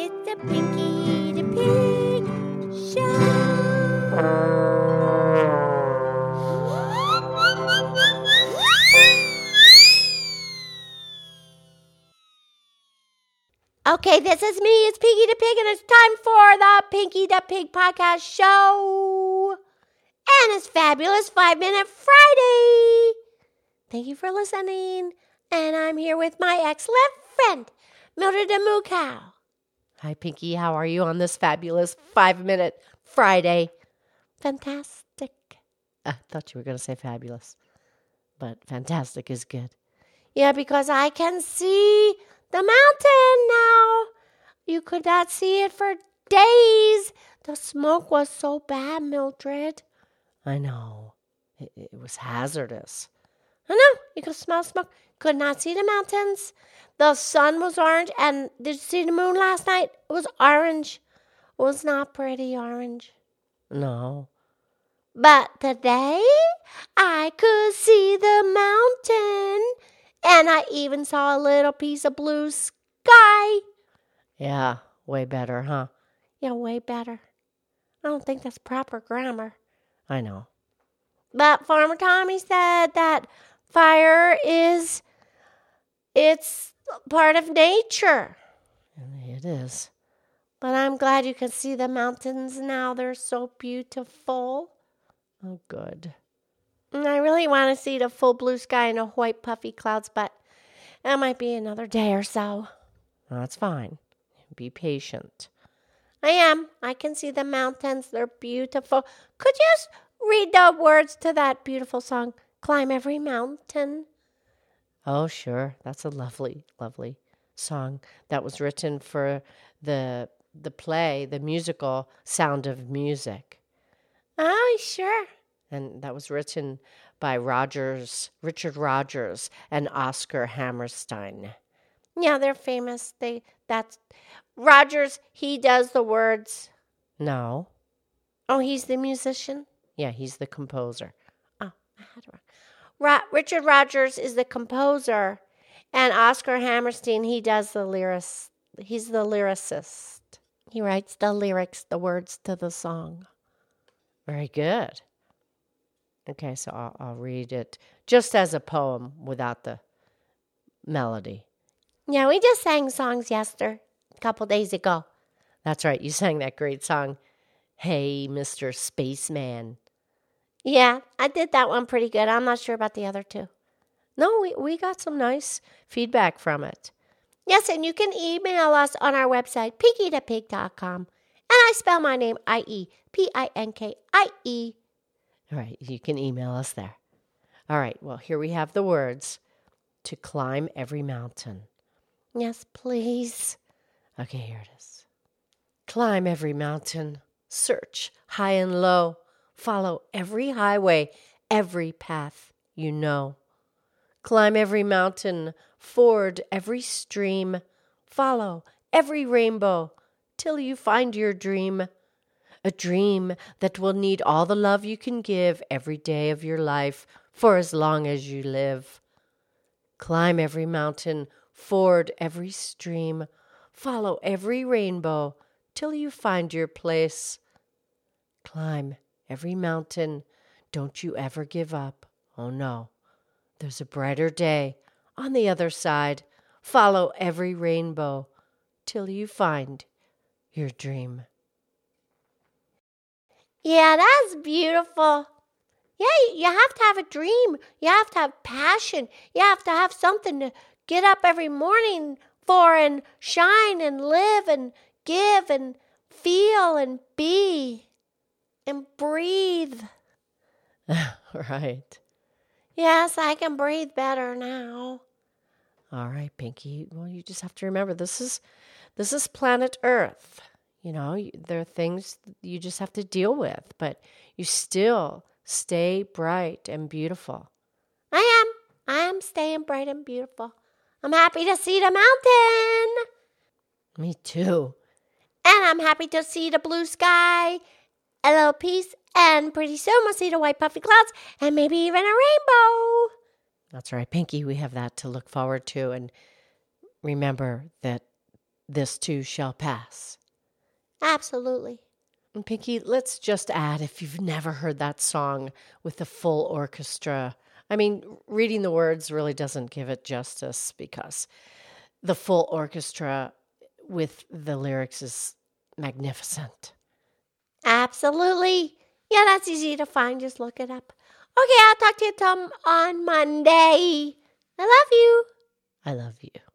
It's the Pinky the Pig Show. Okay, this is me. It's Pinky the Pig, and it's time for the Pinky the Pig podcast show. And it's fabulous Five Minute Friday. Thank you for listening. And I'm here with my excellent friend, Mildred the Moo Cow. Hi, Pinky. How are you on this fabulous five minute Friday? Fantastic. I thought you were going to say fabulous, but fantastic is good. Yeah, because I can see the mountain now. You could not see it for days. The smoke was so bad, Mildred. I know. It, it was hazardous. I know. You could smell smoke. Could not see the mountains. The sun was orange. And did you see the moon last night? It was orange. It was not pretty orange. No. But today I could see the mountain. And I even saw a little piece of blue sky. Yeah, way better, huh? Yeah, way better. I don't think that's proper grammar. I know. But Farmer Tommy said that fire is it's part of nature. It is. But I'm glad you can see the mountains now. They're so beautiful. Oh, good. And I really want to see the full blue sky and the white puffy clouds, but that might be another day or so. That's fine. Be patient. I am. I can see the mountains. They're beautiful. Could you read the words to that beautiful song, Climb Every Mountain? Oh, sure. That's a lovely, lovely song that was written for the the play, the musical Sound of Music. Oh, sure. And that was written by Rodgers, Richard Rodgers and Oscar Hammerstein. Yeah, they're famous. They that's Rodgers, he does the words. No. Oh, he's the musician? Yeah, he's the composer. Oh, I had it. Ro- Richard Rodgers is the composer, and Oscar Hammerstein, he does the lyrics. He's the lyricist. He writes the lyrics, the words to the song. Very good. Okay, so I'll, I'll read it just as a poem without the melody. Yeah, we just sang songs yesterday, a couple days ago. That's right, you sang that great song, Hey, Mr. Spaceman. Yeah, I did that one pretty good. I'm not sure about the other two. No, we, we got some nice feedback from it. Yes, and you can email us on our website, pinkythepig.com. And I spell my name I E P I N K I E. All right, you can email us there. All right, well, here we have the words to climb every mountain. Yes, please. Okay, here it is. Climb every mountain, search high and low, follow every highway, every path you know. Climb every mountain, ford every stream, follow every rainbow till you find your dream. A dream that will need all the love you can give every day of your life for as long as you live. Climb every mountain, ford every stream, follow every rainbow till you find your place. Climb every mountain, don't you ever give up. Oh no, there's a brighter day on the other side. Follow every rainbow till you find your dream. Yeah, that's beautiful. Yeah, you have to have a dream. You have to have passion. You have to have something to get up every morning for and shine and live and give and feel and be and breathe. right. Yes, I can breathe better now. All right, Pinky. Well, you just have to remember this is this is planet Earth. You know, there are things you just have to deal with, but you still stay bright and beautiful. I am. I am staying bright and beautiful. I'm happy to see the mountain. Me too. And I'm happy to see the blue sky, a little peace, and pretty soon we'll see the white puffy clouds and maybe even a rainbow. That's right, Pinky. We have that to look forward to. And remember that this too shall pass. Absolutely. And Pinky, let's just add if you've never heard that song with the full orchestra. I mean, reading the words really doesn't give it justice because the full orchestra with the lyrics is magnificent. Absolutely. Yeah, that's easy to find. Just look it up. Okay, I'll talk to you Tom on Monday. I love you. I love you.